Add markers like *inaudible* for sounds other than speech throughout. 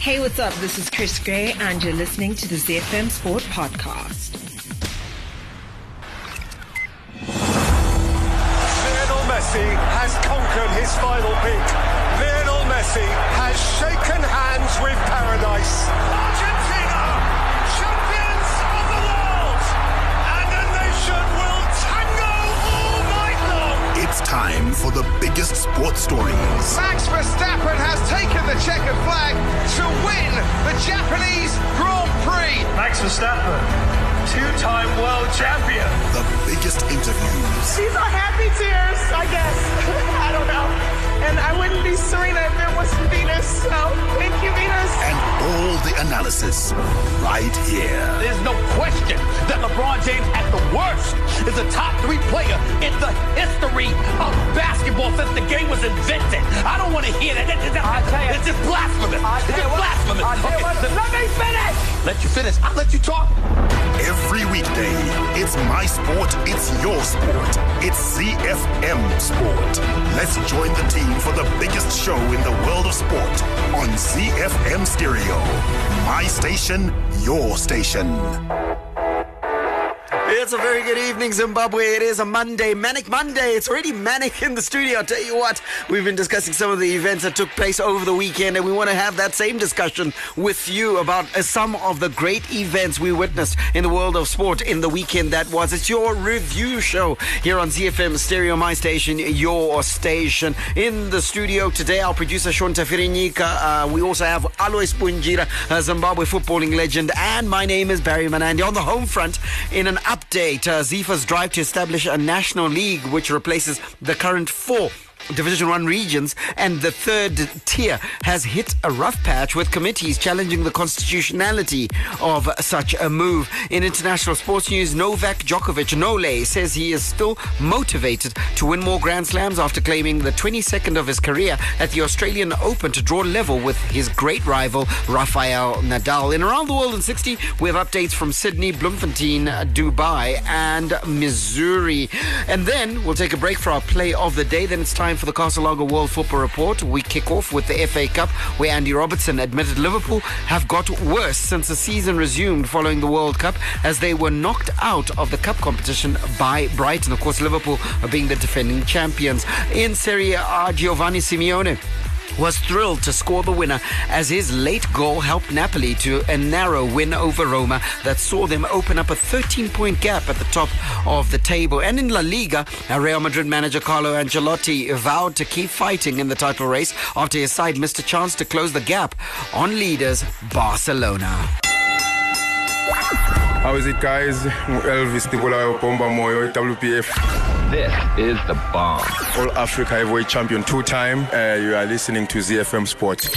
Hey, what's up? This is Chris Gray, and you're listening to the ZFM Sport Podcast. Lionel Messi has conquered his final peak. Lionel Messi has shaken hands with paradise. Time for the biggest sports stories. Max Verstappen has taken the checkered flag to win the Japanese Grand Prix. Max Verstappen, two-time world champion. The biggest interviews. These are happy tears, I guess. *laughs* I don't know. And I wouldn't be Serena if it wasn't Venus. So thank you, Venus. And all the analysis right here. There's no question that LeBron James, at the worst, is a top three player in the history of basketball since the game was invented. I don't want to hear that. That- that- that- I tell you- it's just blasphemous. I It's just what- blasphemous. I tell you what- let me finish. Let you finish. I'll let you talk. Every weekday, it's my sport, it's your sport. It's ZFM Sport. Let's join the team for the biggest show in the world of sport on ZFM Stereo. My station, your station. It's a very good evening, Zimbabwe. It is a Monday, Manic Monday. It's already manic in the studio. I'll tell you what, we've been discussing some of the events that took place over the weekend, and we want to have that same discussion with you about uh, some of the great events we witnessed in the world of sport in the weekend that was. It's your review show here on ZFM Stereo, my station, your station. In the studio today, our producer Sean Tafirinika. Uh, we also have Alois Bunjira, a Zimbabwe footballing legend, and my name is Barry Manandi. On the home front, in an update, uh, Zifa's drive to establish a national league which replaces the current four. Division 1 regions and the third tier has hit a rough patch with committees challenging the constitutionality of such a move. In international sports news, Novak Djokovic, Nole, says he is still motivated to win more Grand Slams after claiming the 22nd of his career at the Australian Open to draw level with his great rival Rafael Nadal. In Around the World in 60, we have updates from Sydney, Bloemfontein, Dubai, and Missouri. And then we'll take a break for our play of the day. Then it's time for the Lager World Football Report. We kick off with the FA Cup, where Andy Robertson admitted Liverpool have got worse since the season resumed following the World Cup, as they were knocked out of the cup competition by Brighton. Of course, Liverpool are being the defending champions. In Serie A, Giovanni Simeone was thrilled to score the winner as his late goal helped Napoli to a narrow win over Roma that saw them open up a 13 point gap at the top of the table. And in La Liga, Real Madrid manager Carlo Ancelotti vowed to keep fighting in the title race after his side missed a chance to close the gap on leaders Barcelona. How is it, guys? Elvis Tibulayo Pomba Moyo, WPF. This is the bomb. All Africa heavyweight champion two time. Uh, you are listening to ZFM Sport.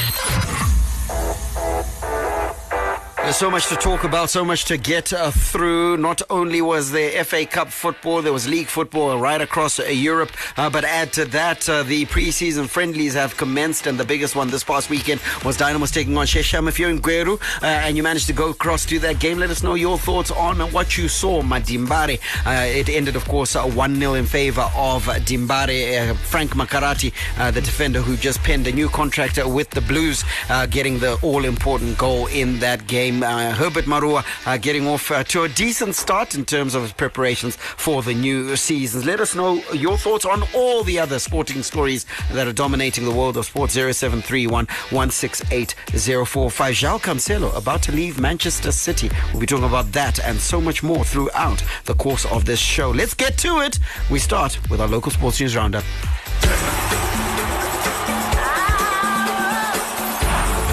There's so much to talk about, so much to get uh, through. Not only was there FA Cup football, there was league football right across uh, Europe. Uh, but add to that, uh, the preseason friendlies have commenced, and the biggest one this past weekend was Dynamo's taking on Shesham. If you're in Gweru uh, and you managed to go across to that game, let us know your thoughts on what you saw, Madimbare. Uh, it ended, of course, 1 0 in favor of Dimbare. Frank Makarati, the defender who just penned a new contract with the Blues, getting the all important goal in that game. Uh, Herbert Maruwa uh, getting off uh, to a decent start in terms of his preparations for the new seasons. Let us know your thoughts on all the other sporting stories that are dominating the world of sports. 0731 168 João Cancelo about to leave Manchester City. We'll be talking about that and so much more throughout the course of this show. Let's get to it. We start with our local sports news roundup.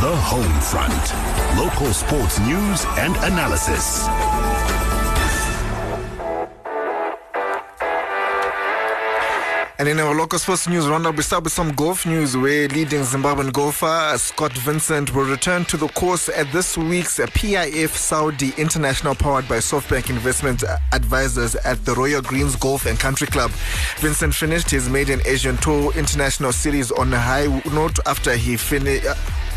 The Home Front. Local sports news and analysis. And in our local sports news roundup, we start with some golf news where leading Zimbabwean golfer Scott Vincent will return to the course at this week's PIF Saudi International powered by SoftBank Investment Advisors at the Royal Greens Golf and Country Club. Vincent finished his maiden Asian Tour International Series on a high note after he finished.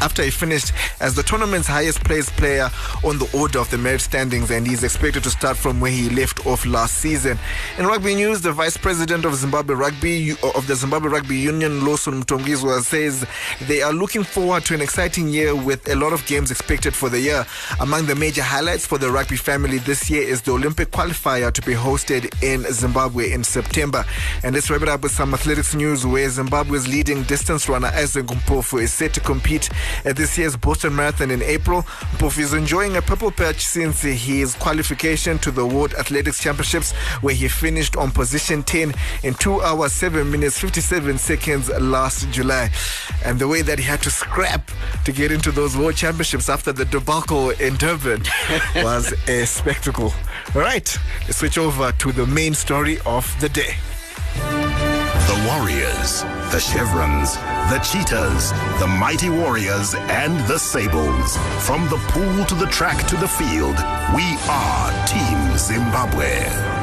After he finished as the tournament's highest placed player on the order of the merit standings, and he's expected to start from where he left off last season. In rugby news, the vice president of Zimbabwe Rugby of the Zimbabwe Rugby Union, Lawson Mtongizwa, says they are looking forward to an exciting year with a lot of games expected for the year. Among the major highlights for the rugby family this year is the Olympic qualifier to be hosted in Zimbabwe in September. And let's wrap it up with some athletics news where Zimbabwe's leading distance runner Isaac is set to compete at this year's Boston Marathon in April. Mpofu is enjoying a purple patch since his qualification to the World Athletics Championships where he finished on position 10 in 2 hours 7 minutes 57 seconds last July. And the way that he had to scrap to get into those World Championships after the debacle in Durban *laughs* was a spectacle. All right, let's switch over to the main story of the day. The Warriors, the Chevrons, the Cheetahs, the Mighty Warriors, and the Sables. From the pool to the track to the field, we are Team Zimbabwe.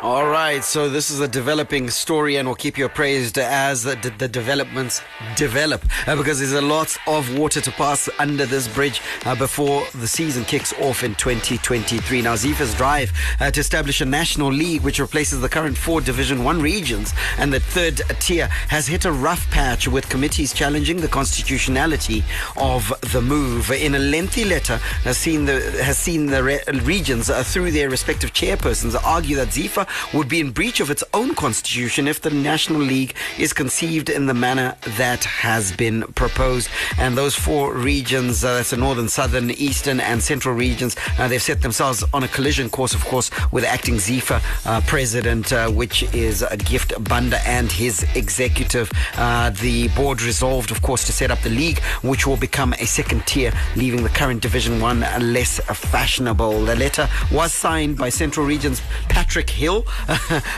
*laughs* All right, so this is a developing story, and we'll keep you appraised as the, the developments develop uh, because there's a lot of water to pass under this bridge uh, before the season kicks off in 2023. Now, Zifa's drive uh, to establish a national league which replaces the current four Division One regions and the third tier has hit a rough patch with committees challenging the constitutionality of the move. In a lengthy letter, has seen the has seen the re- regions uh, through their respective chairpersons argue that Zifa would be in breach of its own constitution if the National League is conceived in the manner that has been proposed. And those four regions, uh, that's the northern, southern, eastern, and central regions, uh, they've set themselves on a collision course, of course, with acting ZIFA uh, president, uh, which is uh, Gift Banda and his executive. Uh, the board resolved, of course, to set up the league, which will become a second tier, leaving the current Division One less fashionable. The letter was signed by Central Region's Patrick Hill, *laughs*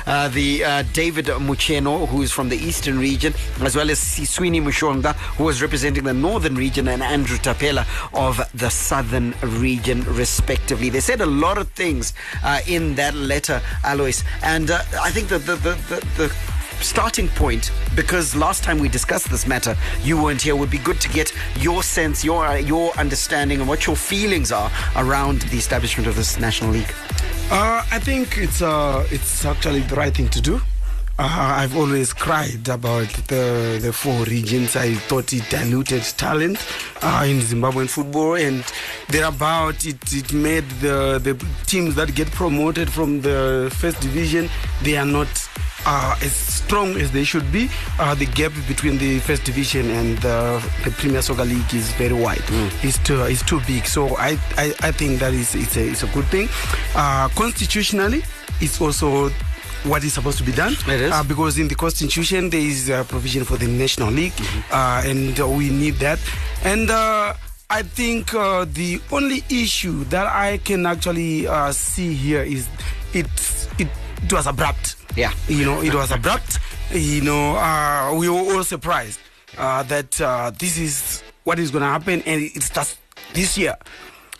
uh, the uh, David Mucheno, who is from the Eastern region, as well as Siswini Mushonga, who was representing the Northern region, and Andrew Tapela of the Southern region, respectively. They said a lot of things uh, in that letter, Alois, and uh, I think that the, the, the, the starting point because last time we discussed this matter you weren't here would be good to get your sense your your understanding and what your feelings are around the establishment of this national league uh, I think it's uh, it's actually the right thing to do. Uh, I've always cried about the the four regions. I thought it diluted talent uh, in Zimbabwean football, and thereabout it, it made the the teams that get promoted from the first division they are not uh, as strong as they should be. Uh, the gap between the first division and the, the Premier Soccer League is very wide. It's too it's too big. So I, I, I think that is it's a it's a good thing. Uh, constitutionally, it's also what is supposed to be done. Uh, because in the constitution there is a provision for the national league uh, and uh, we need that. And uh, I think uh, the only issue that I can actually uh, see here is it it, it was abrupt. Yeah. you know it was abrupt. You know uh, we were all surprised uh, that uh, this is what is going to happen and it starts this year.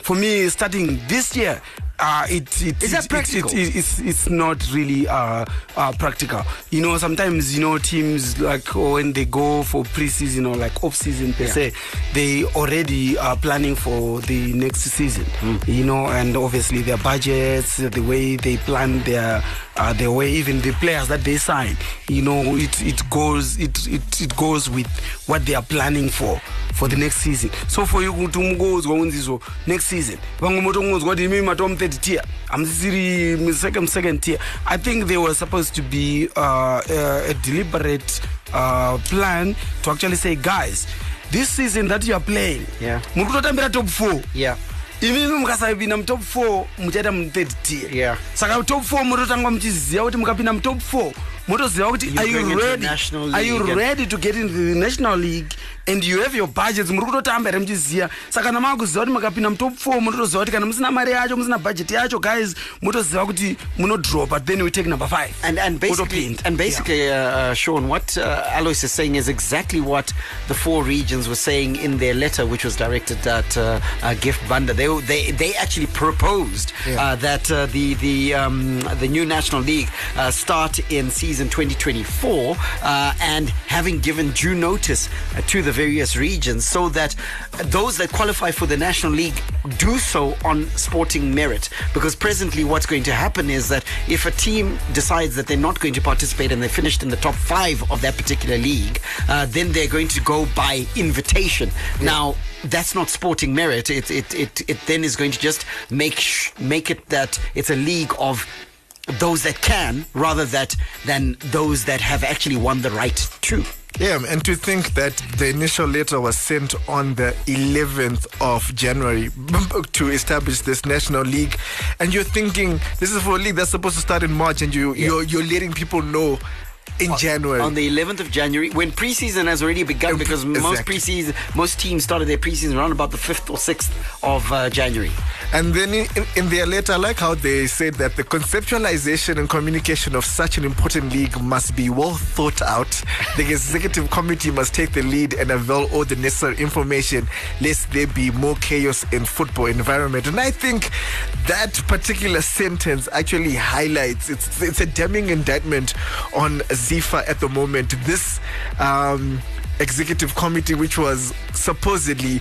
For me starting this year uh, it, it, Is that practical? It, it, it's, it's not really uh, uh, practical. You know, sometimes, you know, teams like oh, when they go for preseason or like off season per Yeah. se, they already are planning for the next season. Hmm. You know, and obviously their budgets, the way they plan their uh, the way even the players that they sign, you know, it, it goes it, it it goes with what they are planning for for the next season. So for you kuti mugouzwa kunzi izvo next season vamwe motongouzwa kuti imi matom third tier hamusisiri second second tier i think they were supposed to be uh, uh, a deliberate uh, plan to actually say guys this season that you are playing Yeah. muri kutotambira top 4 yeah imimi mukasapinda mutop 4 muchaita muthird tier. Yeah. saka top 4 mototanga muchiziva kuti mukapinda mutop 4 motoziva kuti are you ready? are you ready to get into the national league and you have your budgets muri kutotamba here muchiziva saka kana maakuziva kuti makapinda mutop four munotoziva kuti kana musina mari yacho musina budget yacho guys mutoziva kuti munodropa then we take number five. And and basically, and basically, uh, uh, Sean, what uh, Alois is saying is exactly what the four regions were saying in their letter, which was directed at uh, uh, Gift Banda. They they they actually proposed uh, that uh, the the um, the new national league uh, start in season 2024, uh, and having given due notice uh, to the various regions, so that those that qualify for the national league do so on sporting merit. Because presently, what's going to happen is that if a team decides that they're not going to participate and they finished in the top five of that particular league, uh, then they're going to go by invitation. Now, that's not sporting merit. It, it, it, it then is going to just make sh- make it that it's a league of those that can rather that than those that have actually won the right to. Yeah, and to think that the initial letter was sent on the 11th of January *laughs* to establish this national league, and you're thinking this is for a league that's supposed to start in March, and you you're you're letting people know in January. On the 11th of January, when preseason has already begun, because most preseason, most teams started their preseason around about the 5th or 6th of uh, January. And then in, in, in their letter, I like how they said that the conceptualization and communication of such an important league must be well thought out. The executive committee must take the lead and avail all the necessary information, lest there be more chaos in football environment. And I think that particular sentence actually highlights it's it's a damning indictment on Zifa at the moment. This um, executive committee, which was supposedly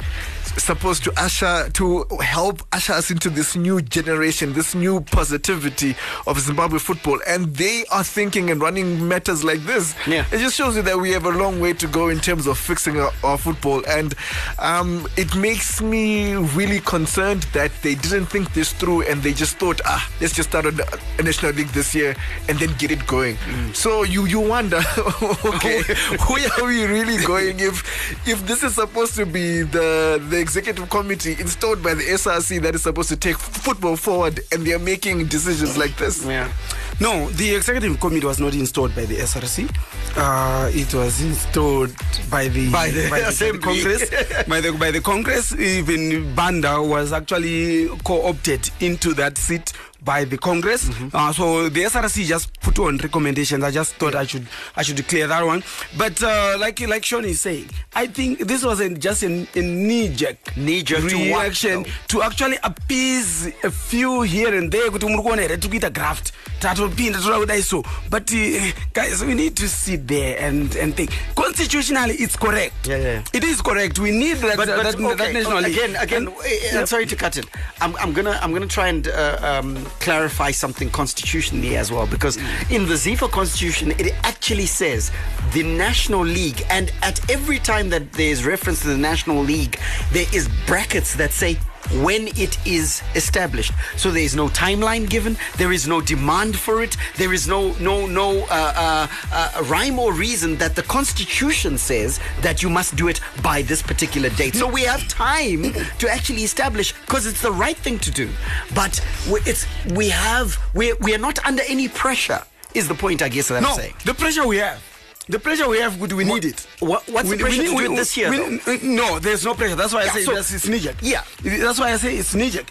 supposed to usher to help usher us into this new generation, this new positivity of Zimbabwe football, and they are thinking and running matters like this. Yeah. it just shows you that we have a long way to go in terms of fixing our, our football, and um, it makes me really concerned that they didn't think this through and they just thought, ah, let's just start a, a national league this year and then get it going. So you you wonder, *laughs* okay, where are we really going if if this is supposed to be the the executive committee installed by the SRC that is supposed to take football forward and they're making decisions like this? Yeah. No, the executive committee was not installed by the SRC. Uh, it was installed by the By the *laughs* Assembly. Congress. by the by the Congress. Even Banda was actually co-opted into that seat by the Congress. Uh, so the SRC just put on recommendations. I just thought I should I should declare that one. But uh, like like Sean is saying, I think this was a, just a, a knee-jerk Knee-jerk to what, reaction to actually appease a few here and there kuti muri kuona here tiri kuita graft tatopinda toda kudai so but uh, guys we need to sit there and, and think constitutionally it's correct Yeah, yeah. it is correct we need that, but, but that, okay, that national again, again. And- eh, I'm sorry to cut it. I'm, I'm gonna I'm gonna try and uh, um, clarify something constitutionally as well because in the Zifa constitution it actually says the national league, and at every time that there is reference to the national league, there is brackets that say when it is established. So there is no timeline given. There is no demand for it. There is no no no uh, uh, uh, rhyme or reason that the Constitution says that you must do it by this particular date. So we have time to actually establish because it's the right thing to do. But we, it's we have we we are not under any pressure. Is the point I guess that no I'm saying? the pressure we have the pressure we have we, we need it What, what's We- the we pressure need- to do we- it this year? we- no, there's no pressure. That's why I say so- that's, it's knee-jerk. Yeah. that's why I say it's knee-jerk.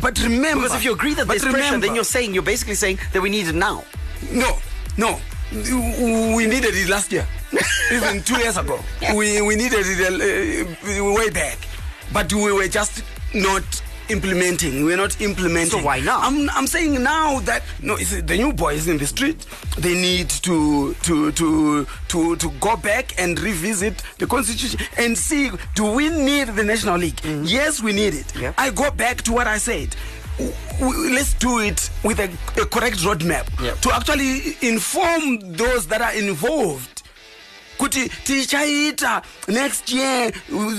But remember, Because if you agree that there's pressure, then you're saying you're basically saying that we need it now. No, no. We needed it last year, *laughs* even two years ago. We we needed it uh, way back, but we were just not implementing. We're not implementing. So why now? I'm I'm saying now that no, the new boys in the street. They need to to to to to go back and revisit the constitution and see do we need the national league? Mm-hmm. Yes, we need it. Yeah. I go back to what I said. Let's do it with a, a correct roadmap Yeah. to actually inform those that are involved kuti tichaita next year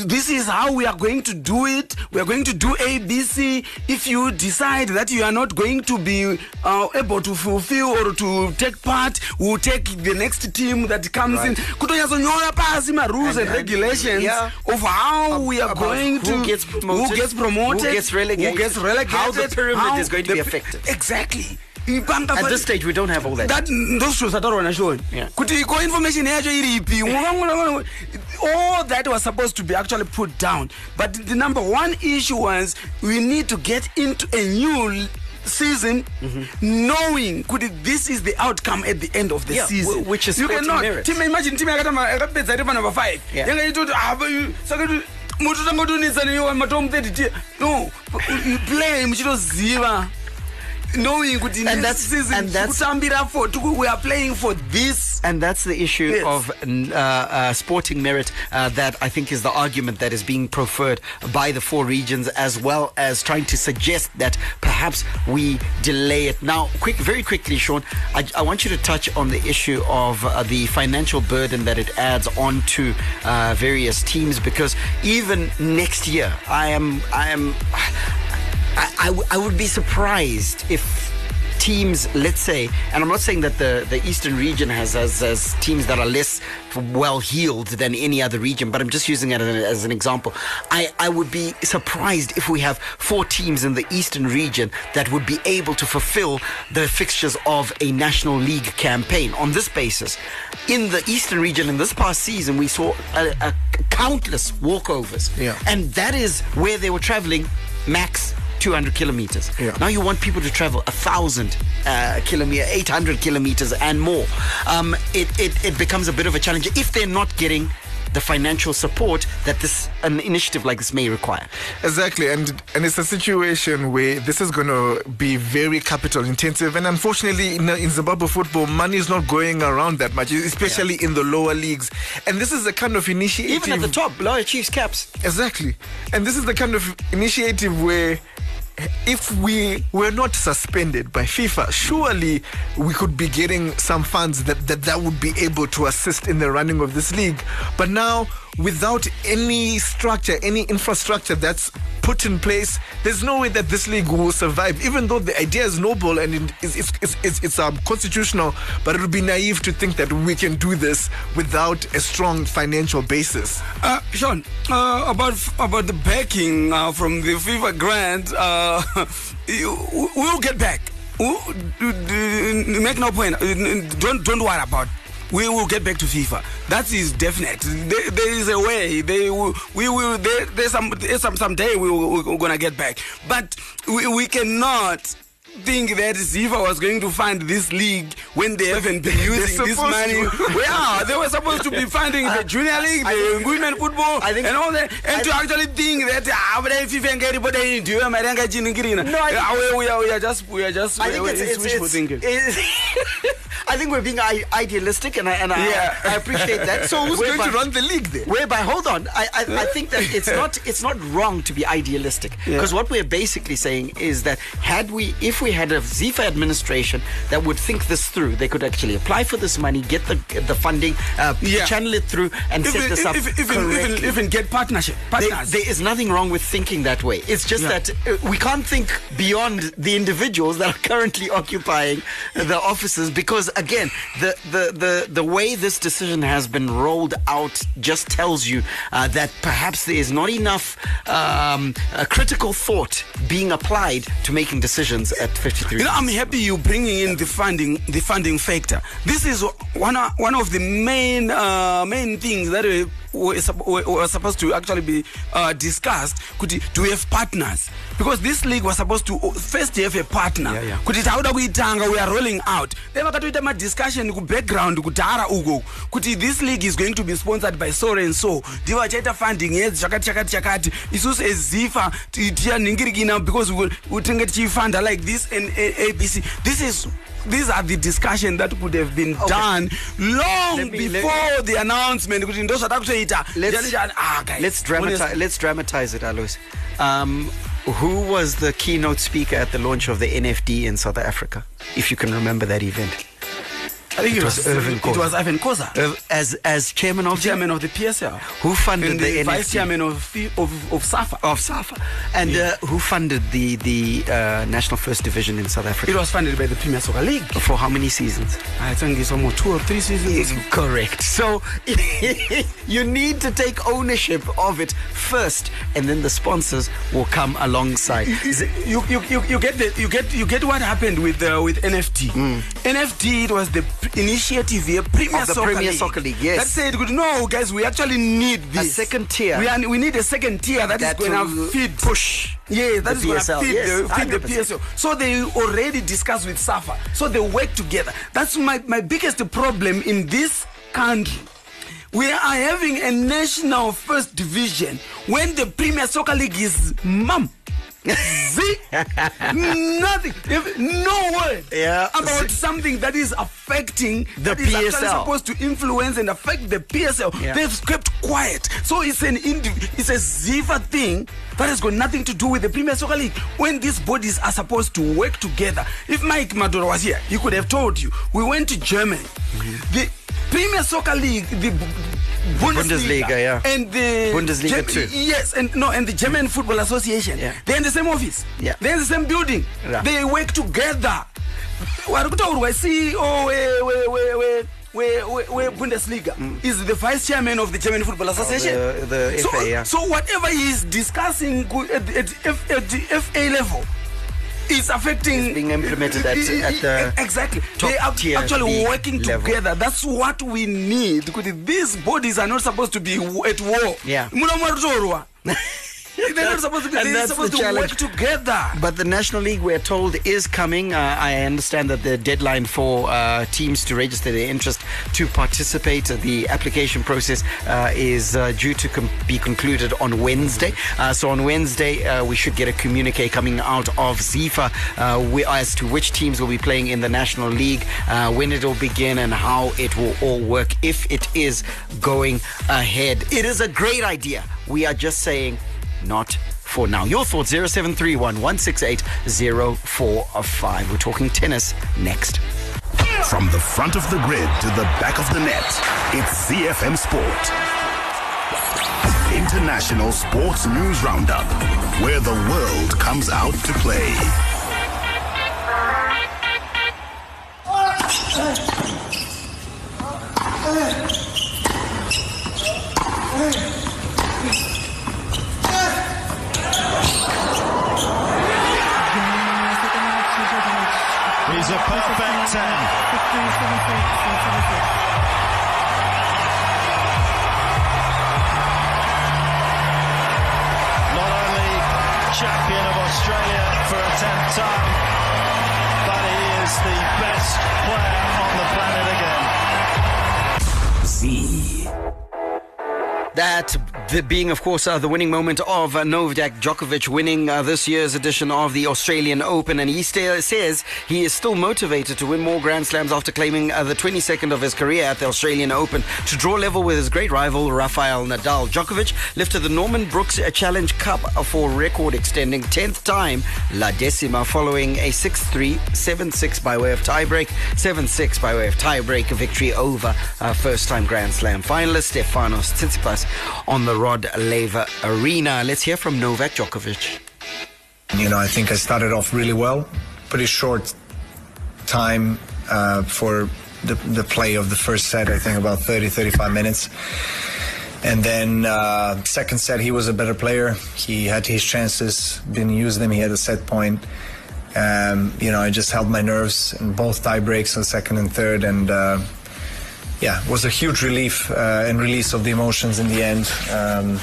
this is how we are going to do it. We are going to do abc if you decide that you are not going to be uh, able to fulfill or to take part we'll take the next team that comes in. Kutonyatsonya pasi marules and, And- and- regulations yeah. of how we are going who to gets promoted, who gets promoted who gets relegated, who gets relegated how the pyramid is going to be affected. exactly At this stage, we don't have all that. that those shows ataroona shoni Yeah. kuti ko information yacho iri ipi all that was supposed to be actually put down. But the number one issue was we need to get into a new season knowing could it, this is the outcome at the end of the Yeah, season wh- which is you cannot team imagine team yakatama yakapedza iri panumber 5 Yeah. yangaita kuti ah, but you- saka kuti muti utangotonisa neiwa matom 30 no you play muchitoziva knowing kuti And next that's- season and that's- for we are playing for this And that's the issue Yes. of uh, uh, sporting merit uh, that I think is the argument that is being preferred by the four regions, as well as trying to suggest that perhaps we delay it. Now, quick, very quickly, Sean, I, I want you to touch on the issue of uh, the financial burden that it adds onto uh, various teams, because even next year, I am, I am, I, I, w- I would be surprised if teams, let's say, and I'm not saying that the, the Eastern region has, has, has teams that are less well heeled than any other region, but I'm just using it as an, as an example. I, I would be surprised if we have four teams in the Eastern region that would be able to fulfill the fixtures of a National League campaign on this basis. In the Eastern region, in this past season, we saw a, a countless walkovers. Yeah. And that is where they were traveling max 200 kilometers. Yeah. Now you want people to travel a thousand uh, kilometer, 800 kilometers and more. Um, it, it, it becomes a bit of a challenge if they're not getting the financial support that this an initiative like this may require. Exactly, and and it's a situation where this is going to be very capital intensive, and unfortunately, in, in Zimbabwe football, money is not going around that much, especially in the lower leagues. And this is the kind of initiative, Even at the top, lower Chiefs caps. exactly, and this is the kind of initiative where. If we were not suspended by FIFA, surely we could be getting some funds that, that, that would be able to assist in the running of this league. But now, without any structure, any infrastructure that's put in place, there's no way that this league will survive. Even though the idea is noble and it's it's it's, it's, it's um, constitutional, but it would be naive to think that we can do this without a strong financial basis. Uh, Sean, uh, about about the backing uh, from the FIFA grant, uh, *laughs* we'll get back. Make no point. Uh, Don't don't worry about. We will get back to FIFA. That is definite. There, there is a way. They will, we will. There, there's some there's some someday we will, we're gonna get back. But we, we cannot think that FIFA was going to fund this league when they haven't been *laughs* using this money. to. *laughs* yeah, they were supposed to be *laughs* funding the junior league, the women football, I think- and all that, and I to actually think that ah, but if FIFA ain't but they do am I No, I- Ah, we, we are we are just we are just I think it's, it's it's, it's, thinking. it's- I think we're being I- idealistic, and I and I, Yeah. I appreciate that. So who's *laughs* going to run the league then? Whereby, hold on, I, I, I think that it's not *laughs* it's not wrong to be idealistic because what we're basically saying is that had we if we had a ZIFA administration that would think this through, they could actually apply for this money, get the the funding, uh, Yeah. channel it through, and set Even, this up even, even, correctly. even, even get partnership There- partners. there is nothing wrong with thinking that way. It's just Yeah. that uh, we can't think beyond the individuals that are currently occupying the offices because, again, the, the, the, the way this decision has been rolled out just tells you uh, that perhaps there is not enough um, critical thought being applied to making decisions at 53. You know, I'm happy you bringing in the funding, the funding factor. This is one of, one of the main uh, main things that were were supposed to actually be uh, discussed. Could do we have partners? Because this league was supposed to uh, first have a partner. Yeah, yeah. kuti tauda kuitanga we are rolling out then vakatoita madiscussion kubackground kudhara uko kuti this league is going to be sponsored by so and so ndivo vachaita funding yedzi chakati chakati chakati isusu ezifa tiyanhingirikina because tinge tichifunda like this and abc this is these are the discussion that could have been done long me- before the announcement kuti ndo zvada kutoita Let's, guys, let's dramatize. Let's dramatize it, Alois. Um, who was the keynote speaker at the launch of the NFD in South Africa? If you can remember that event, I think it it was was Irvin it was Ivan Khoza uh, as as chairman of chairman of the PSL who funded and the, the, vice chairman of of, of SAFA of SAFA, and uh, who funded the the uh, national first division in South Africa It was funded by the Premier Soccer League. for how many seasons? I think it's almost two or three seasons. Correct. So *laughs* you need to take ownership of it first, and then the sponsors will come alongside. You, you, you, you get the, you get you get what happened with uh, with NFD. NFD it was the initiative here, Premier Of the Soccer Premier League. Soccer League, yes. That said, good, no, guys, we actually need this. second tier. We, are, we need a second tier that is going to feed push Yeah, that is the going PSL. to feed, Yes, the, feed the PSL. So they already discuss with SAFA. So they work together. That's my, my biggest problem in this country. We are having a national first division when the Premier Soccer League is mum. See? Nothing. If- No word Yeah. about something that is affecting The that is actually PSL. supposed to influence and affect the PSL. Yeah. They've kept quiet. So it's an indi- it's a Zifa thing that has got nothing to do with the Premier Soccer League. When these bodies are supposed to work together. If Mike Maduro was here, he could have told you. We went to Germany. Mm-hmm. The Premier Soccer League, the Bundesliga, Bundesliga, yeah. and the Bundesliga too. Yes, and no, and the German Football Association. Yeah. They're in the same office. Yeah. They're in the same building. Yeah. They work together. CEO Bundesliga is the vice chairman of the German Football Association. Mm. the- the so, FA, yeah. so whatever he is discussing at, at, at the FA level is affecting It's being implemented at- at the exactly top they are actually working level. together that's what we need because these bodies are not supposed to be at war Yeah. *laughs* They're not supposed to be And they're supposed the to challenge. work together But the National League, we're told, is coming. Uh, I understand that the deadline for uh, teams to register their interest to participate, the application process uh, is uh, due to com- be concluded on Wednesday. Uh, so on Wednesday, uh, we should get a communique coming out of ZIFA uh, as to which teams will be playing in the National League, uh, when it will begin, and how it will all work if it is going ahead. It is a great idea. We are just saying not for now. Your thoughts 0731 168 045. We're talking tennis next. From the front of the grid to the back of the net, it's ZFM Sport. International Sports News Roundup, where the world comes out to play. *laughs* He's a perfect 10. Not only champion of Australia for a 10th time, but he is the best player on the planet again. Z. That the, being, of course, uh, the winning moment of uh, Novak Djokovic winning uh, this year's edition of the Australian Open. And he sta says he is still motivated to win more Grand Slams after claiming uh, the 22nd of his career at the Australian Open to draw level with his great rival, Rafael Nadal. Djokovic lifted the Norman Brooks uh, Challenge Cup for record extending 10th time La Decima following a 6-3, 7-6 by way of tiebreak, 7-6 by way of tiebreak victory over uh, first-time Grand Slam finalist Stefanos Tsitsipas on the Rod Laver Arena. Let's hear from Novak Djokovic. You know, I think I started off really well. Pretty short time uh, for the, the play of the first set, I think about 30, 35 minutes. And then uh, second set, he was a better player. He had his chances, didn't use them. He had a set point. Um, you know, I just held my nerves in both tie breaks on second and third, and uh, yeah, was a huge relief uh, and release of the emotions in the end. Um,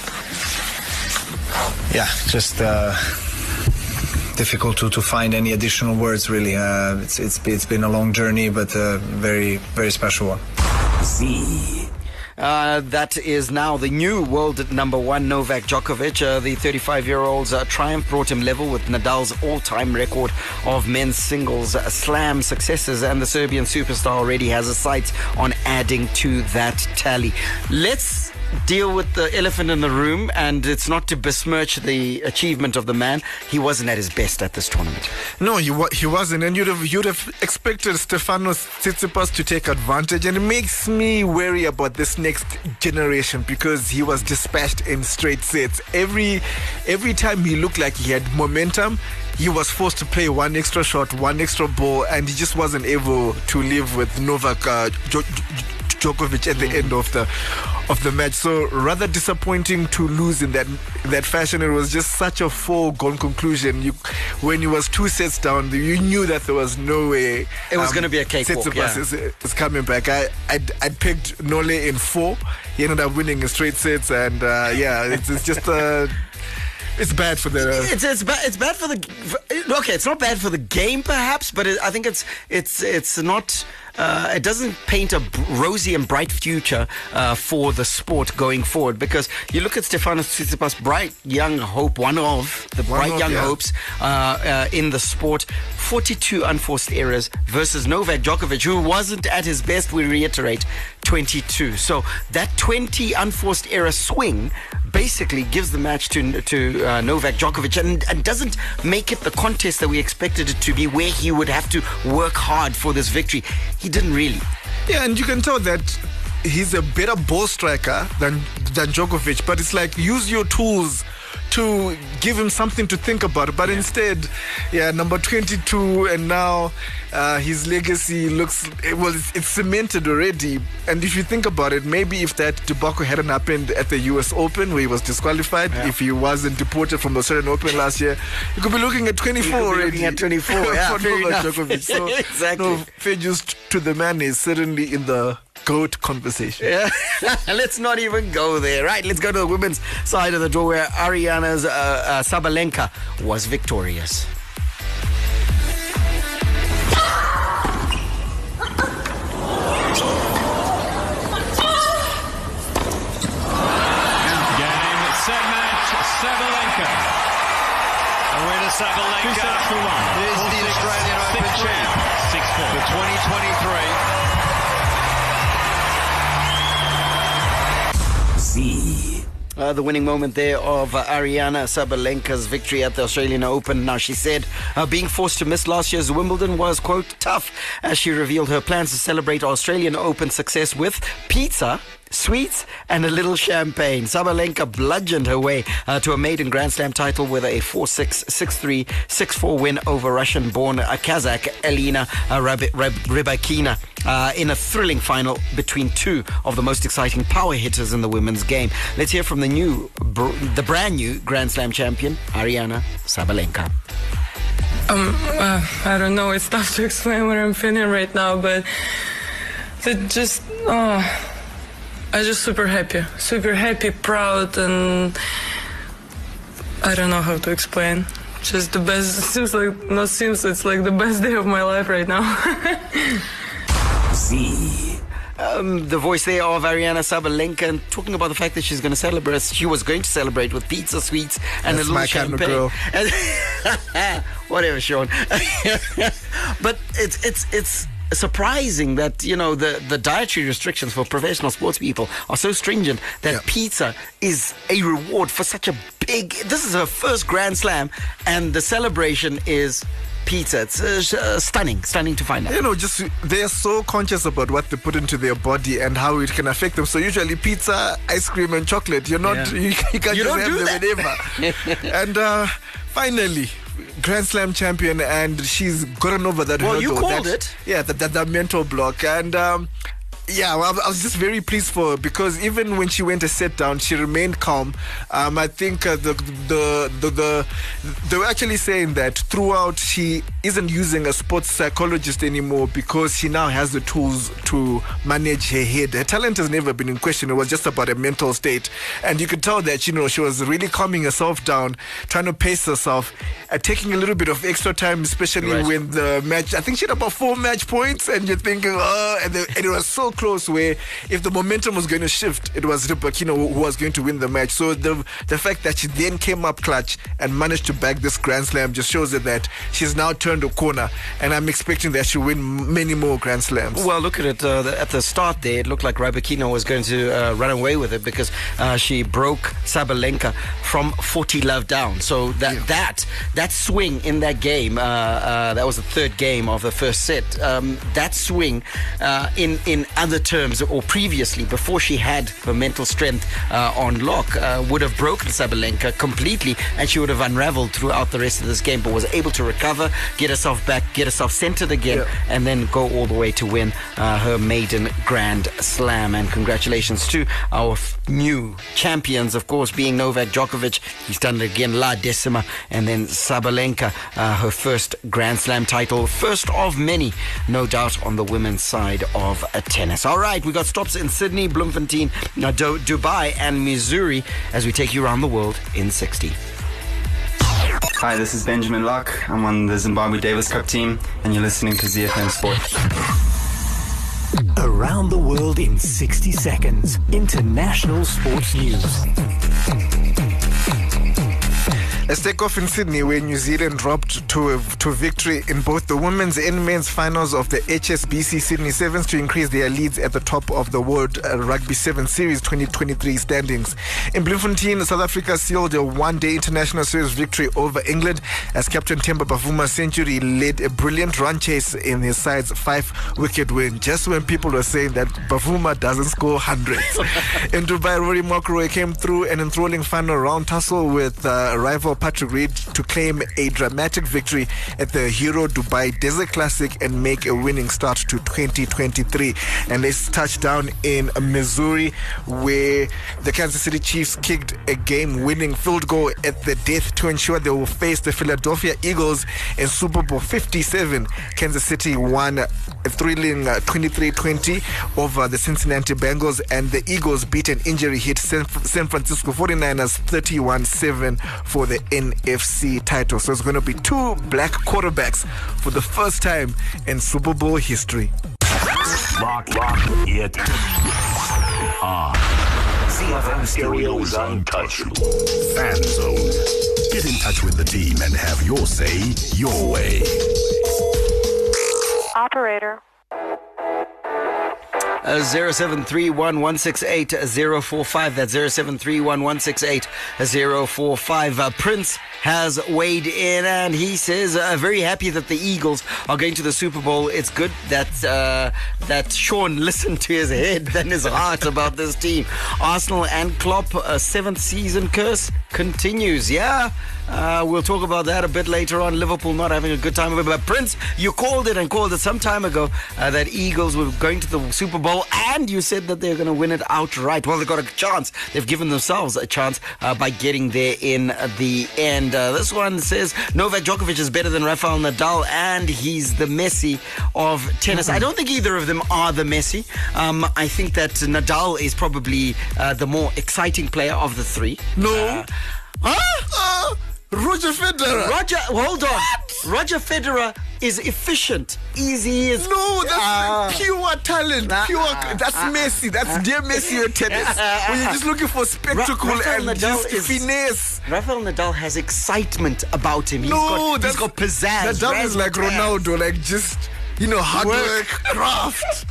yeah, just uh, difficult to, to find any additional words. Really, uh, it's it's it's been a long journey, but a very very special one. Z. Uh, that is now the new world number one, Novak Djokovic. Uh, the 35 year old's uh, triumph brought him level with Nadal's all time record of men's singles uh, slam successes, and the Serbian superstar already has a sight on adding to that tally. Let's deal with the elephant in the room, and it's not to besmirch the achievement of the man. He wasn't at his best at this tournament. No, he, wa- he wasn't, and you'd have you'd have expected Stefanos Tsitsipas to take advantage, and it makes me worry about this next generation because he was dispatched in straight sets. Every every time he looked like he had momentum, he was forced to play one extra shot, one extra ball, and he just wasn't able to live with Novak uh, Djokovic at the end of the of the match. So rather disappointing to lose in that that fashion. It was just such a foregone conclusion. You when he was two sets down, you knew that there was no way It was gonna be a cakewalk, Tsitsipas yeah. is, is coming back. I I'd, I'd picked Nole in four. He ended up winning in straight sets, and uh, yeah, it's, it's just uh, it's bad for the. It's it's bad. It's bad for the. For, okay, it's not bad for the game, perhaps, but it, I think it's it's it's not. Uh, it doesn't paint a b- rosy and bright future uh, for the sport going forward because you look at Stefanos Tsitsipas, bright young hope, one of the One bright of, young yeah. hopes uh, uh, in the sport. 42 unforced errors versus Novak Djokovic, who wasn't at his best. We reiterate, 22. So that 20 unforced error swing basically gives the match to to uh, Novak Djokovic and, and doesn't make it the contest that we expected it to be, where he would have to work hard for this victory. He didn't really. Yeah, and you can tell that he's a better ball striker than than Djokovic, but it's like use your tools to give him something to think about. But instead, yeah, number 22, and now uh, his legacy looks well, it's, it's cemented already. And if you think about it, maybe if that debacle hadn't happened at the US Open where he was disqualified, if he wasn't deported from the Australian Open last year, you could be looking at 24 You could be already. looking at 24, *laughs* yeah, for Novak. Djokovic. So, *laughs* Exactly. No, fair to the man is certainly in the GOAT conversation. Yeah. *laughs* let's not even go there. Right, let's go to the women's side of the door where Aryna's uh, uh, Sabalenka was victorious. Sabalenka is the Australian Open champ Six four. for 2023. Z. Uh, the winning moment there of uh, Aryna Sabalenka's victory at the Australian Open. Now, she said uh, being forced to miss last year's Wimbledon was, quote, tough as she revealed her plans to celebrate Australian Open success with pizza. Sweets and a little champagne. Sabalenka bludgeoned her way uh, to a maiden Grand Slam title with a 4 6, 6 3, 6 4 win over Russian born uh, Kazakh Elena uh, Rab- Rab- Rybakina uh, in a thrilling final between two of the most exciting power hitters in the women's game. Let's hear from the new, br- the brand new Grand Slam champion, Aryna Sabalenka. Um, uh, I don't know. It's tough to explain what I'm feeling right now, but it just, oh, I'm just super happy, super happy, proud, and I don't know how to explain. Just the best. It *laughs* seems like not seems. It's like the best day of my life right now. *laughs* Z. Um, the voice there of Aryna Sabalenka and talking about the fact that she's going to celebrate. She was going to celebrate with pizza, sweets, and That's a little my kind of girl. And- *laughs* Whatever, Sean. but it's it's it's surprising that you know the the dietary restrictions for professional sports people are so stringent that pizza is a reward for such a big. This is her first Grand Slam, and the celebration is pizza. It's uh, uh, stunning, stunning to find out. You know, just they're so conscious about what they put into their body and how it can affect them. So usually, pizza, ice cream, and chocolate. You're not. Yeah. You, *laughs* you can't You just have do them that. whenever. *laughs* and uh, finally. Grand Slam champion, and she's gotten over that Well, hurdle. you called that, it. Yeah, that, that, that mental block. And um, yeah, well, I was just very pleased for her because even when she went to sit down, she remained calm. Um, I think uh, the, the, the, the, they were actually saying that throughout she isn't using a sports psychologist anymore because she now has the tools to manage her head. Her talent has never been in question. It was just about her mental state. And you could tell that, you know, she was really calming herself down, trying to pace herself, uh, taking a little bit of extra time, especially Right. when the match, I think she had about four match points, and you're thinking, oh, and, the, and it was so close where if the momentum was going to shift, it was Rybakina who was going to win the match. So the the fact that she then came up clutch and managed to bag this Grand Slam just shows her that she's now turned a corner, and I'm expecting that she'll win many more Grand Slams. Well, look at it. Uh, the, at the start there, it looked like Rybakina was going to uh, run away with it because uh, she broke Sabalenka from 40 love down. So that that that swing in that game, uh, uh, that was the third game of the first set. Um, that swing uh, in in other terms, or previously, before she had her mental strength uh, on lock, uh, would have broken Sabalenka completely and she would have unraveled throughout the rest of this game, but was able to recover, get herself back, get herself centered again, and then go all the way to win uh, her maiden Grand Slam. And congratulations to our f- new champions, of course, being Novak Djokovic. He's done it again, La Decima, and then Sabalenka, uh, her first Grand Slam title, first of many, no doubt, on the women's side of uh, tennis. All right, we got stops in Sydney, Bloemfontein, uh, Du- Dubai, and Missouri as we take you around the world in 60. Hi, this is Benjamin Lock. I'm on the Zimbabwe Davis Cup team, and you're listening to ZFM Sport. Around the world in 60 seconds. International sports news. Let's take off in Sydney, where New Zealand dropped to a, to victory in both the women's and men's finals of the HSBC Sydney Sevens to increase their leads at the top of the World uh, Rugby Seven Series 2023 standings. In Bloemfontein, South Africa sealed a one-day international series victory over England as captain Temba Bavuma Century led a brilliant run chase in his side's five-wicket win. Just when people were saying that Bavuma doesn't score hundreds. *laughs* in Dubai, Rory McIlroy came through an enthralling final round tussle with uh, rival Patrick Reed to claim a dramatic victory at the Hero Dubai Desert Classic and make a winning start to 2023. And let's touch down in Missouri, where the Kansas City Chiefs kicked a game-winning field goal at the death to ensure they will face the Philadelphia Eagles in Super Bowl 57. Kansas City won a thrilling uh, 23-20 over the Cincinnati Bengals, and the Eagles beat an injury-hit San San Francisco 49ers 31-7 for the NFC title. So it's going to be two black quarterbacks for the first time in Super Bowl history. Lock, lock it ah. on. ZFM Stereo is untouchable. Fan Zone. Get in touch with the team and have your say your way. Operator. Uh, 0731168045. That's 0731168045. Uh, Prince has weighed in and he says, uh, very happy that the Eagles are going to the Super Bowl. It's good that uh, that Sean *laughs* listened to his head than his heart about this team. Arsenal and Klopp, a seventh season curse continues. Yeah, uh, we'll talk about that a bit later on. Liverpool not having a good time of it. But Prince, you called it and called it some time ago uh, that Eagles were going to the Super Bowl and you said that they're going to win it outright. Well, they've got a chance. They've given themselves a chance uh, by getting there in the end. Uh, this one says Novak Djokovic is better than Rafael Nadal and he's the Messi of tennis. I don't think either of them are the Messi. Um, I think that Nadal is probably uh, the more exciting player of the three. No. Huh? Roger Federer. Roger, hold on. Roger Federer is efficient. Easy is. No, that's Ah. pure talent. Pure. That's Ah. Messi. That's dear Messi at tennis. when you're just looking for spectacle Ra- Rafael and Nadal just is- finesse. Rafael Nadal has excitement about him. He's no, got, he's that's, got pizzazz. Nadal is like. Ronaldo, like just you know hard Work. work, craft,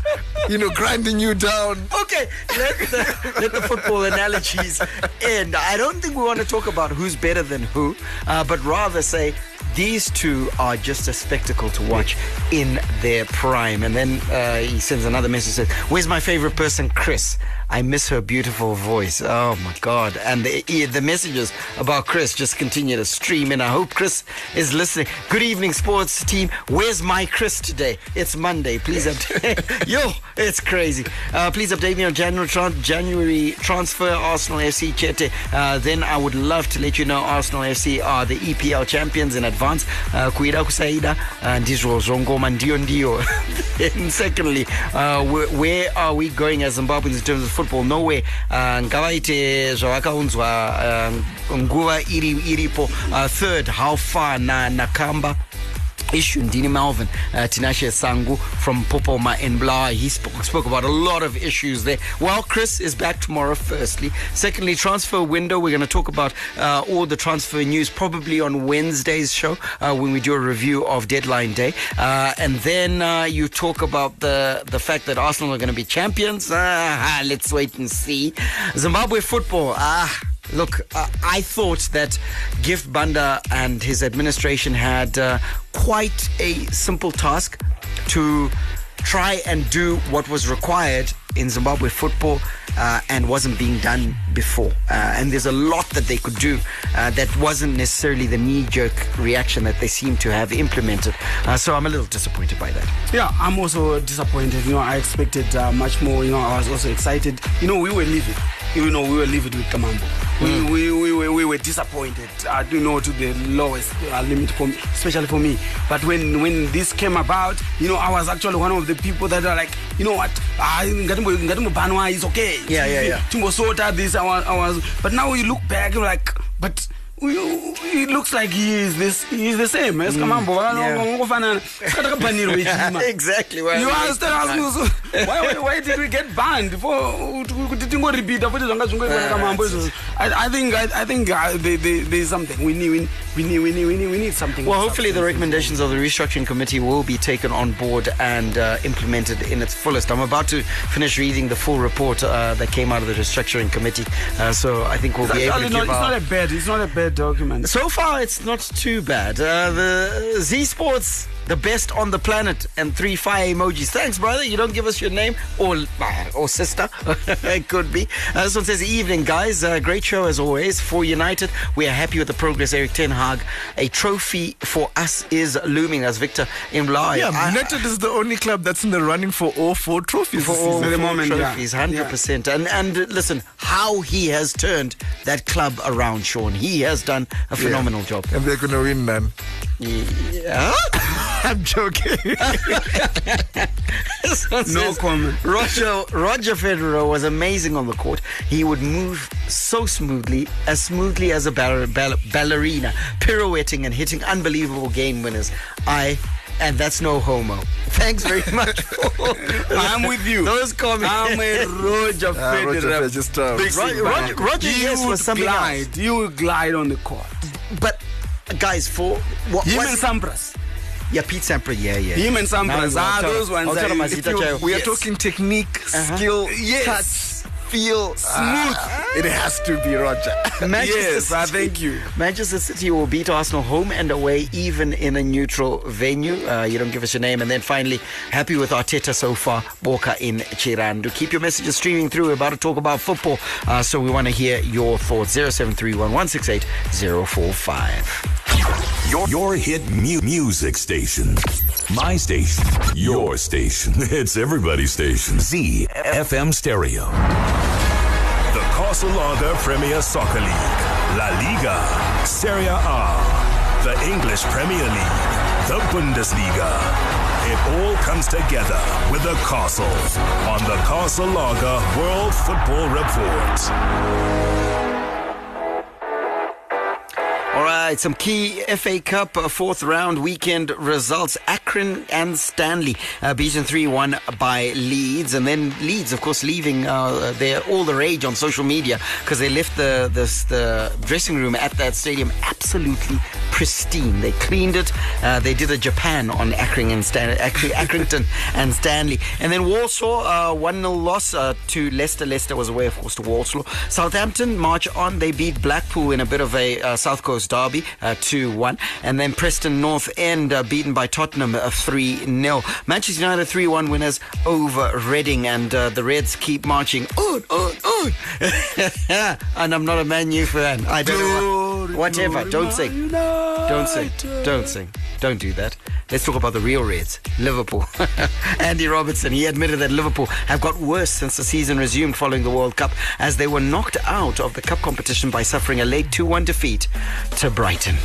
you know grinding you down. Okay, let the, let the football analogies end. I don't think we want to talk about who's better than who, uh, but rather say these two are just a spectacle to watch in their prime. And then uh, he sends another message says, Where's my favorite person, Chris? I miss her beautiful voice. Oh my God. And the, the messages about Chris just continue to stream in. I hope Chris is listening. Good evening, sports team. Where's my Chris today? It's Monday. Please update. *laughs* *laughs* Yo, it's crazy. Uh, please update me on January, tran- January transfer Arsenal FC Chete. Uh, then I would love to let you know Arsenal FC are the EPL champions in advance. Uh, kuida kusaida uh, ndizvo zvongoma ndio ndio. *laughs* and secondly, uh, where, where are we going as Zimbabweans in terms of football? Nowhere. Uh, ngavaite zvavakaunzwa uh, nguva iri iripo. Uh, third, how far na nakamba issue Ndini Malvin, uh, Tinashe Sangu from Popoma in Blah. He spoke, spoke about a lot of issues there. Well, Chris is back tomorrow, firstly. Secondly, transfer window. We're going to talk about uh, all the transfer news probably on Wednesday's show uh, when we do a review of deadline day. Uh, and then uh, you talk about the, the fact that Arsenal are going to be champions. Ah, let's wait and see. Zimbabwe football. Ah. Look, uh, I thought that Gift Banda and his administration had uh, quite a simple task to try and do what was required in Zimbabwe football uh, and wasn't being done before. Uh, and there's a lot that they could do uh, that wasn't necessarily the knee jerk reaction that they seem to have implemented. Uh, so I'm a little disappointed by that. Yeah, I'm also disappointed. You know, I expected uh, much more. You know, I was also excited. You know, we were livid. You know, we were livid with Kamambo. Mm. We, we, we, were, we were disappointed, uh, you know, to the lowest uh, limit, for me, especially for me. But when, when this came about, you know, I was actually one of the people that are like, you know what, Banwa is okay. Yeah, yeah, yeah. Timbo Sota, this, I was, I was, but now you look back, you're like, but it looks like he is this he is the same as Kamambo yeah. *laughs* exactly well, you are still asking us why, why, why did we get banned? For kuti tingorepeata futi zvanga zvingoitwa nakamambo izvozvo I, think I, I think uh, there, there, there's something. We need we, we need we need we need we need something. Well, hopefully, the recommendations of the restructuring committee will be taken on board and uh, implemented in its fullest. I'm about to finish reading the full report uh, that came out of the restructuring committee, uh, so I think we'll it's, be able to actually give not, it's not a bad it's not a bad document. So far, it's not too bad. Uh, the Z Sports, the best on the planet, and three fire emojis. Thanks, brother. You don't give us your name or uh, or sister. *laughs* it could be. Uh, this one says, "Evening, guys. Uh, great show as always. For United, we are happy with the progress. Erik Ten Hag, a trophy for us is looming." As Victor in Bly. Yeah, United is the only club that's in the running for all four trophies. for this all season. four trophies, hundred percent. And and listen, how he has turned that club around, Sean. He has done a phenomenal job. And they're going to win, man. Yeah. *laughs* I'm joking. *laughs* no comment. Roger Roger Federer was amazing on the court. He would move so smoothly, as smoothly as a ball- ball- ballerina, pirouetting and hitting unbelievable game winners. I. And that's no homo. Thanks very *laughs* much. I'm with you. Those comments. I'm a *laughs* Roger Roger Federer. Federer, just, uh, Roger- fan. Roger- Roger, he yes, would was something glide. else. You would glide on the court. But guys, for what Him was and Sampras. Yeah, Pete Sampras. Yeah, yeah. Him and. I'll Ah, those ones. I'll are- if you- Chayo. We are Yes. talking technique, Uh-huh. skill, Yes. touch, feel, Smooth. Ah, it has to be Roger. *laughs* Manchester Yes, I thank you. Manchester City will beat Arsenal home and away, even in a neutral venue. Uh, you don't give us your name. And then finally, happy with Arteta so far, Boca in Chirandu. Keep your messages streaming through. We're about to talk about football, uh, so we want to hear your thoughts. 0731 168 045. Your, your hit mu- music station. My station. Your station. *laughs* It's everybody's station. ZFM Stereo. The Castle Lager Premier Soccer League. La Liga. Serie A. The English Premier League. The Bundesliga. It all comes together with the Castle on the Castle Lager World Football Report. All right, some key FA Cup uh, fourth round weekend results. Accrington Stanley uh, beaten 3 1 by Leeds. And then Leeds, of course, leaving uh, their, all the rage on social media because they left the, the, the dressing room at that stadium absolutely pristine. They cleaned it. Uh, they did a Japan on Akron and Stan- Ac- Accrington *laughs* and Stanley. And then Walsall, uh, 1 0 loss uh, to Leicester. Leicester was away, of course, to Walsall. Southampton march on. They beat Blackpool in a bit of a uh, South Coast derby, 2 1. And then Preston North End uh, beaten by Tottenham 3 0. Manchester United 3 1 winners over Reading. And uh, the Reds keep marching on, on, on. and I'm not a Man U fan. I don't know. What, whatever. Don't sing. Don't sing. Don't sing. Don't do that. Let's talk about the real Reds, Liverpool. *laughs* Andy Robertson, he admitted that Liverpool have got worse since the season resumed following the World Cup as they were knocked out of the cup competition by suffering a late 2 1 defeat to Brighton.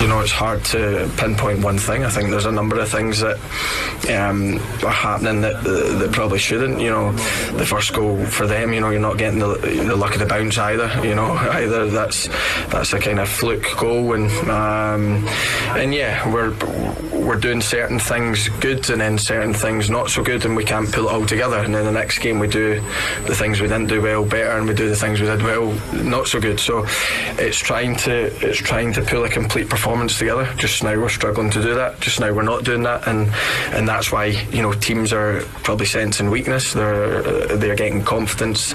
You know, it's hard to pinpoint one thing. I think there's a number of things that um, are happening that, that that probably shouldn't. You know, the first goal for them, you know, you're not getting the, the luck of the bounce either. You know, *laughs* either that's that's a kind of fluke goal, and um, and yeah, we're we're doing certain things good and then certain things not so good, and we can't pull it all together. And then the next game we do the things we didn't do well better, and we do the things we did well not so good. So it's trying to it's trying to pull a complete performance together. Just now we're struggling to do that. Just now we're not doing that, and and that's why you know teams are probably sensing weakness. They're uh, they're getting confidence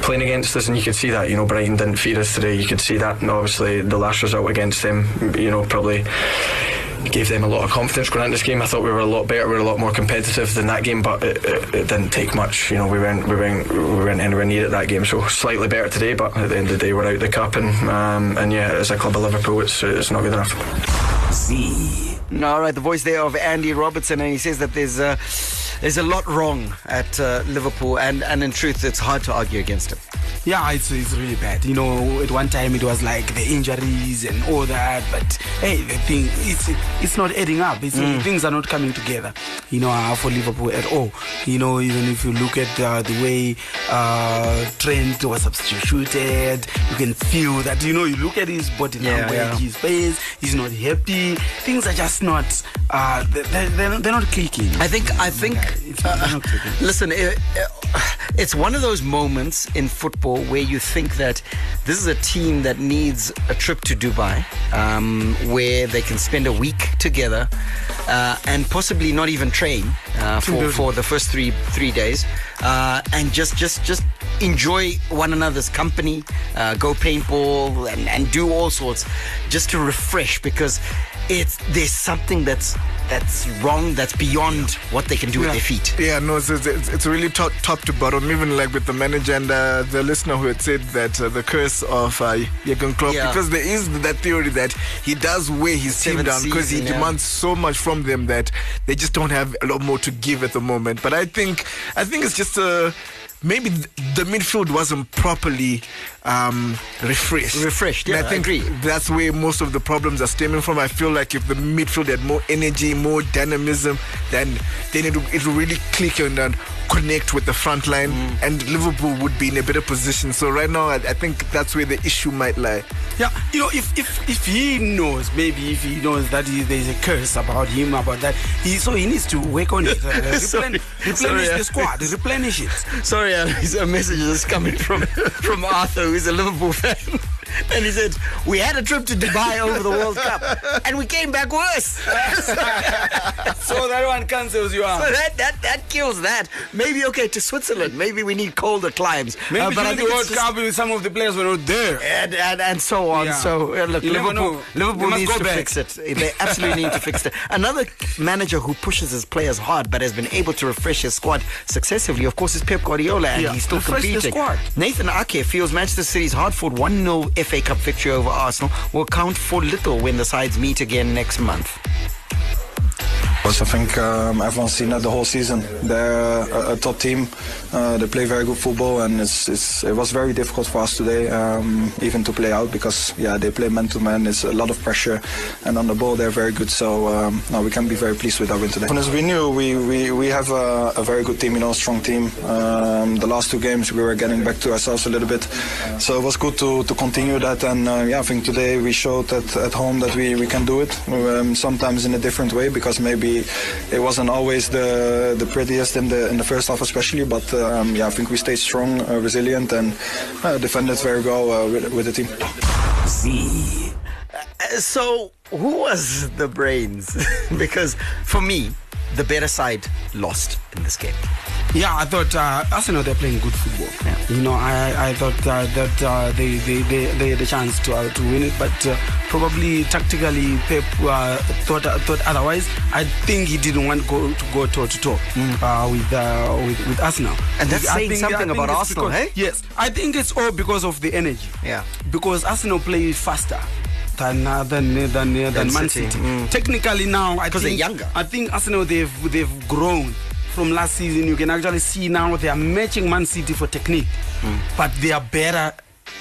playing against us, and you could see that. You know Brighton didn't feed us today. You could see that, and obviously the last result against them, you know, probably gave them a lot of confidence going into this game. I thought we were a lot better, we were a lot more competitive than that game, but it, it, it didn't take much. You know, we weren't we weren't we weren't anywhere near it that game. So slightly better today, but at the end of the day, we're out the cup, and um, and yeah, as a club of Liverpool, it's it's not good enough. Z. All right, the voice there of Andy Robertson, and he says that there's uh, there's a lot wrong at uh, Liverpool, and, and in truth, it's hard to argue against him. Yeah, it's, it's really bad. You know, at one time it was like the injuries and all that, but hey, the thing it's it's not adding up. It's, Mm. Things are not coming together. You know, uh, for Liverpool at all. You know, even if you look at uh, the way uh, Trent was substituted, you can feel that. You know, you look at his body Yeah, language, yeah. his face. He's not happy. Things are just not. Uh, they're, they're, they're not clicking. I think I think uh, listen it, it's one of those moments in football where you think that this is a team that needs a trip to Dubai um, where they can spend a week together uh, and possibly not even train uh, for, for the first three three days uh, and just just just enjoy one another's company uh, go paintball and, and do all sorts just to refresh because it's there's something that's that's wrong that's beyond what they can do with their feet. Yeah, no, it's, it's, it's really top, top to bottom, even like with the manager and uh, the listener who had said that uh, the curse of uh, Jurgen Klopp, Yeah. because there is that theory that he does weigh his team down because he yeah. demands so much from them that they just don't have a lot more to give at the moment. But I think, I think it's just uh, maybe the midfield wasn't properly um, refreshed. Refreshed, And yeah, I think agree. that's where most of the problems are stemming from. I feel like if the midfield had more energy, more dynamism, then then it will, it really click and then connect with the front line, Mm. and Liverpool would be in a better position. So right now, I, I think that's where the issue might lie. Yeah, you know, if if if he knows, maybe if he knows that he, there's a curse about him about that, he so he needs to work on it, *laughs* uh, replenish Sorry, uh, the squad, replenish it. Sorry, uh, his- a message is coming from from Arthur, who's a Liverpool fan. *laughs* And he said, We had a trip to Dubai over the World Cup and we came back worse. *laughs* so that one cancels you out. So that, that, that kills that. Maybe, okay, to Switzerland. Maybe we need colder climes. Maybe Uh, but I think the World just- Cup, with some of the players were not there. and, and, and so on. Yeah. So uh, look, You Liverpool. Liverpool needs to back. fix it. They absolutely need to fix it. *laughs* Another manager who pushes his players hard but has been able to refresh his squad successively, of course, is Pep Guardiola, and Yeah, he's still refresh the competing. squad. Nathan Ake feels Manchester City's hard-fought 1-0 FA Cup victory over Arsenal will count for little when the sides meet again next month. Course, I think um, everyone's seen that the whole season. They're a, a top team. Uh, they play very good football, and it's, it's, it was very difficult for us today, um, even to play out because yeah, they play man to man. It's a lot of pressure, and on the ball they're very good. So um, no, we can be very pleased with our win today. As we knew, we we, we have a, a very good team, you know, a strong team. Um, the last two games we were getting back to ourselves a little bit, so it was good to, to continue that. And uh, yeah, I think today we showed at, at home that we, we can do it. Um, sometimes in a different way because maybe it wasn't always the the prettiest in the in the first half, especially. But um, yeah, I think we stayed strong, uh, resilient, and uh, defended very well uh, with, with the team. Z. Uh, so, who was the brains? *laughs* because for me, the better side lost in this game. Yeah, I thought uh, Arsenal they're playing good football. You know, I I thought uh, that uh, they, they they they had a chance to uh, to win it, but uh, probably tactically Pep uh, thought thought otherwise. I think he didn't want go to go toe to toe uh, with uh, with with Arsenal. And that's I saying think- something about Arsenal, because- hey? Yes, I think it's all because of the energy. Yeah. Because Arsenal play faster. Than, uh, than uh, than uh, than Man City. Mm. Technically now, I 'Cause they're younger. I think Arsenal they've they've grown from last season. You can actually see now they are matching Man City for technique, but they are better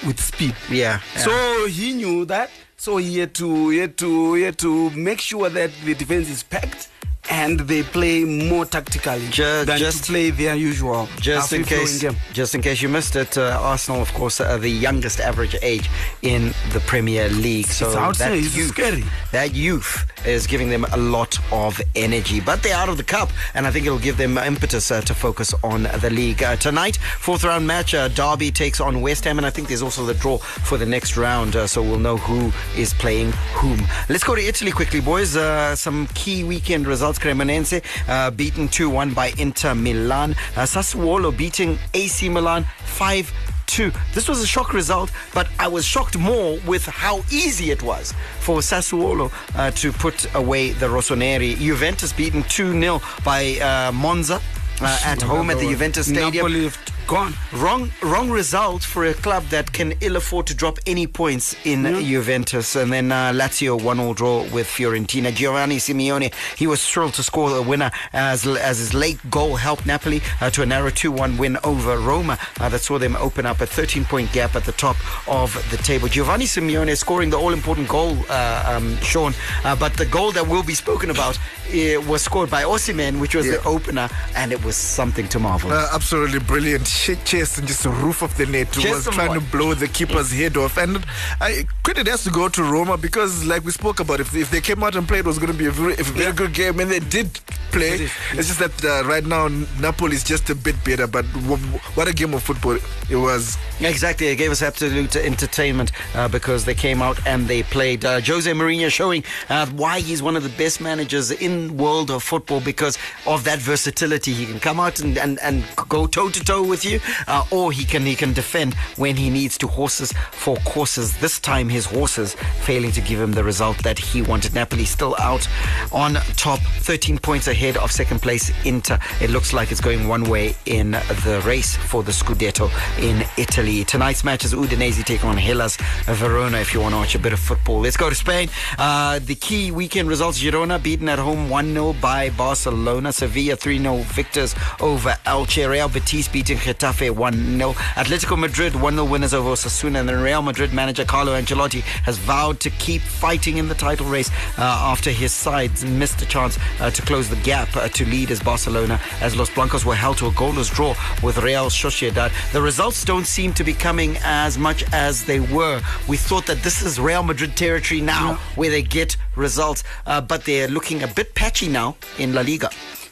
with speed. Yeah. yeah. So he knew that. So he had to he had to he had to make sure that the defense is packed and they play more tactically Ju- than just- to play their usual Just in case, game. just in case you missed it, uh, Arsenal, of course, are the youngest average age in the Premier League. So that youth, scary. that youth is giving them a lot of energy. But they're out of the cup, and I think it'll give them impetus uh, to focus on the league uh, tonight. Fourth round match, uh, Derby takes on West Ham, and I think there's also the draw for the next round, uh, so we'll know who is playing whom. Let's go to Italy quickly, boys. Uh, some key weekend results: Cremonese uh, beaten 2-1 by Inter Milan. Uh, Sassuolo beating AC Milan 5 2. This was a shock result, but I was shocked more with how easy it was for Sassuolo uh, to put away the Rossoneri. Juventus beaten 2 0 by uh, Monza. Uh, at home at the Juventus Stadium. Napoli gone. Wrong, wrong result for a club that can ill afford to drop any points in Juventus. And then uh, Lazio one all draw with Fiorentina. Giovanni Simeone he was thrilled to score the winner as as his late goal helped Napoli uh, to a narrow 2-1 win over Roma uh, that saw them open up a 13-point gap at the top of the table. Giovanni Simeone scoring the all-important goal, uh, um, Sean, uh, but the goal that will be spoken about uh, was scored by Osimhen, which was the opener, and it was something to marvel. Uh, absolutely brilliant. Shit chest and just the roof of the net Chest was trying what? to blow the keeper's head off. And I, credit has to go to Roma because, like we spoke about, if, if they came out and played, it was going to be a very, a very good game. And they did play. It's just that uh, right now, Napoli is just a bit better. But w- what a game of football it was. Exactly, it gave us absolute entertainment uh, because they came out and they played. Uh, Jose Mourinho showing uh, why he's one of the best managers in world of football because of that versatility. He can come out and, and, and go toe to toe with you, uh, or he can he can defend when he needs to. Horses for courses. This time, his horses failing to give him the result that he wanted. Napoli still out on top, 13 points ahead of second place Inter. It looks like it's going one way in the race for the Scudetto in Italy. Tonight's match is Udinese take on Hellas Verona if you want to watch a bit of football. Let's go to Spain. Uh, the key weekend results Girona beaten at home 1 0 by Barcelona. Sevilla 3 0 victors over Elche. Real Betis beating Getafe 1 0. Atletico Madrid 1 0 winners over Osasuna. And then Real Madrid manager Carlo Ancelotti has vowed to keep fighting in the title race uh, after his sides missed a chance uh, to close the gap uh, to lead as Barcelona as Los Blancos were held to a goalless draw with Real Sociedad. The results don't seem to be coming as much as they were. We thought that this is Real Madrid territory now where they get results, uh, but they're looking a bit patchy now in La Liga.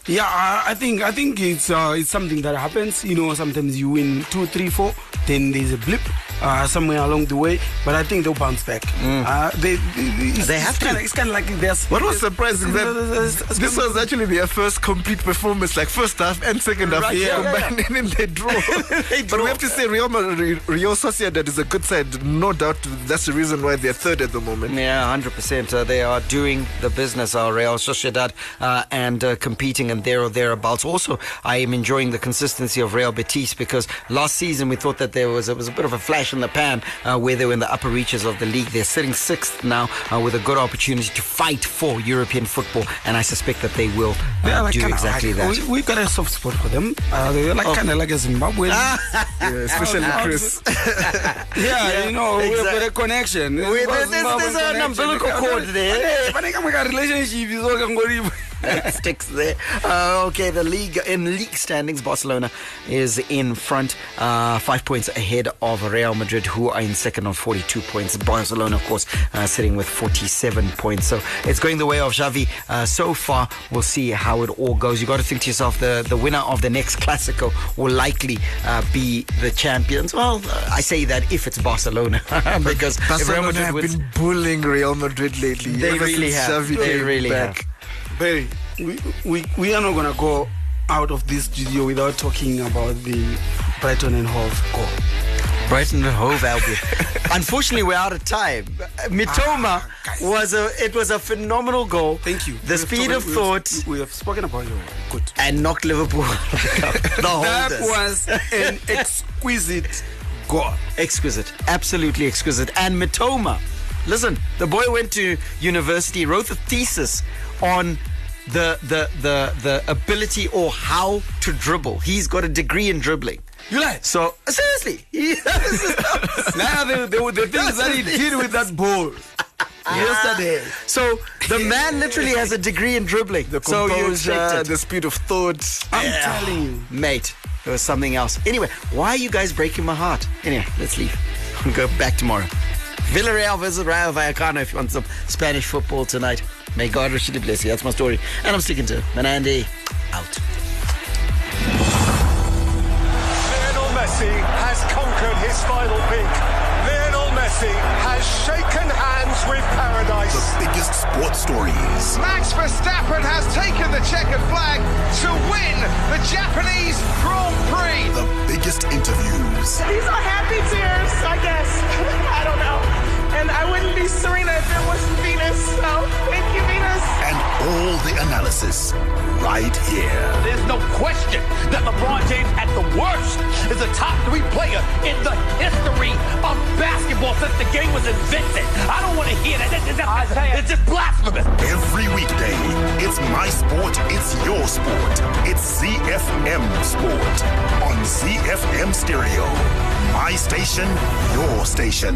Yeah, I, think I think it's uh, it's something that happens. You know, sometimes you win two, three, four, then there's a blip uh, somewhere along the way. But I think they'll bounce back. Uh, they, it's, They have to. Kinda, it's kind of like there's. What was surprising that this was actually their first complete performance, like first half and second half Right, yeah, combined, *laughs* and then they draw. *laughs* but we have to say Real Madrid, Real Sociedad is a good side, no doubt. That's the reason why they're third at the moment. Yeah, 100%. Uh, they are doing the business, our Real Sociedad, uh, and uh, competing and there or thereabouts. Also, I am enjoying the consistency of Real Betis because last season we thought that there was, it was a bit of a flash in the pan uh, where they were in the upper reaches of the league. They're sitting sixth now uh, with a good opportunity to fight for European football, and I suspect that they will uh, like do exactly that. We, we got a soft spot for them. Uh, they're like Oh. kind of like a Zimbabwean. *laughs* Yeah, especially Chris. *laughs* yeah, you know, we exact- have got a connection. There's- there's- there's an umbilical cord there. But I got relationship. Is sticks there. Uh, okay, the league in league standings, Barcelona is in front, uh, five points ahead of Real Madrid, who are in second on 42 points. Barcelona, of course, uh, sitting with 47 points. So it's going the way of Xavi uh, so far. We'll see how it all goes. You got to think to yourself, the the winner of the next Clasico will likely uh, be the champions. Well, I say that if it's Barcelona, *laughs* because if Real Barcelona Madrid have wins, been bullying Real Madrid lately. They really have. Xavi They really back. have. Barry, we, we, we are not going to go out of this studio without talking about the Brighton and Hove goal. Brighton and Hove Albion. *laughs* Unfortunately, we're out of time. Mitoma ah, was a it was a phenomenal goal. Thank you. The We speed spoken- of we have- thought We have spoken about your good. and knocked Liverpool. *laughs* That was an *laughs* exquisite goal. exquisite, absolutely exquisite. And Mitoma, listen, the boy went to university, wrote a thesis on the the the the ability or how to dribble. He's got a degree in dribbling. You like? So seriously, he, *laughs* now the, the, the things that he did with that ball ah. yesterday. So the man literally has a degree in dribbling. The so composure, it. the speed of thought. I'm telling you. mate. It was something else. Anyway, why are you guys breaking my heart? Anyway, let's leave. We'll *laughs* go back tomorrow. Villarreal versus Rayo Vallecano if you want some Spanish football tonight. May God richly bless you. That's my story. And I'm sticking to it. Manandi, out. Lionel Messi has conquered his final peak. Lionel Messi has shaken hands with paradise. The biggest sports stories. Max Verstappen has taken the checkered flag to win the Japanese Grand Prix. The biggest interviews. These are happy tears, I guess. *laughs* I don't know. And I wouldn't be Serena if it wasn't Venus. So thank you, Venus. And all the analysis right here. There's no question that LeBron James, at the worst, is a top three player in the history of basketball since the game was invented. I don't want to hear that. It's, it's, it's just blasphemous. Every weekday, it's my sport, it's your sport. It's ZFM Sport on ZFM Stereo. My station, your station.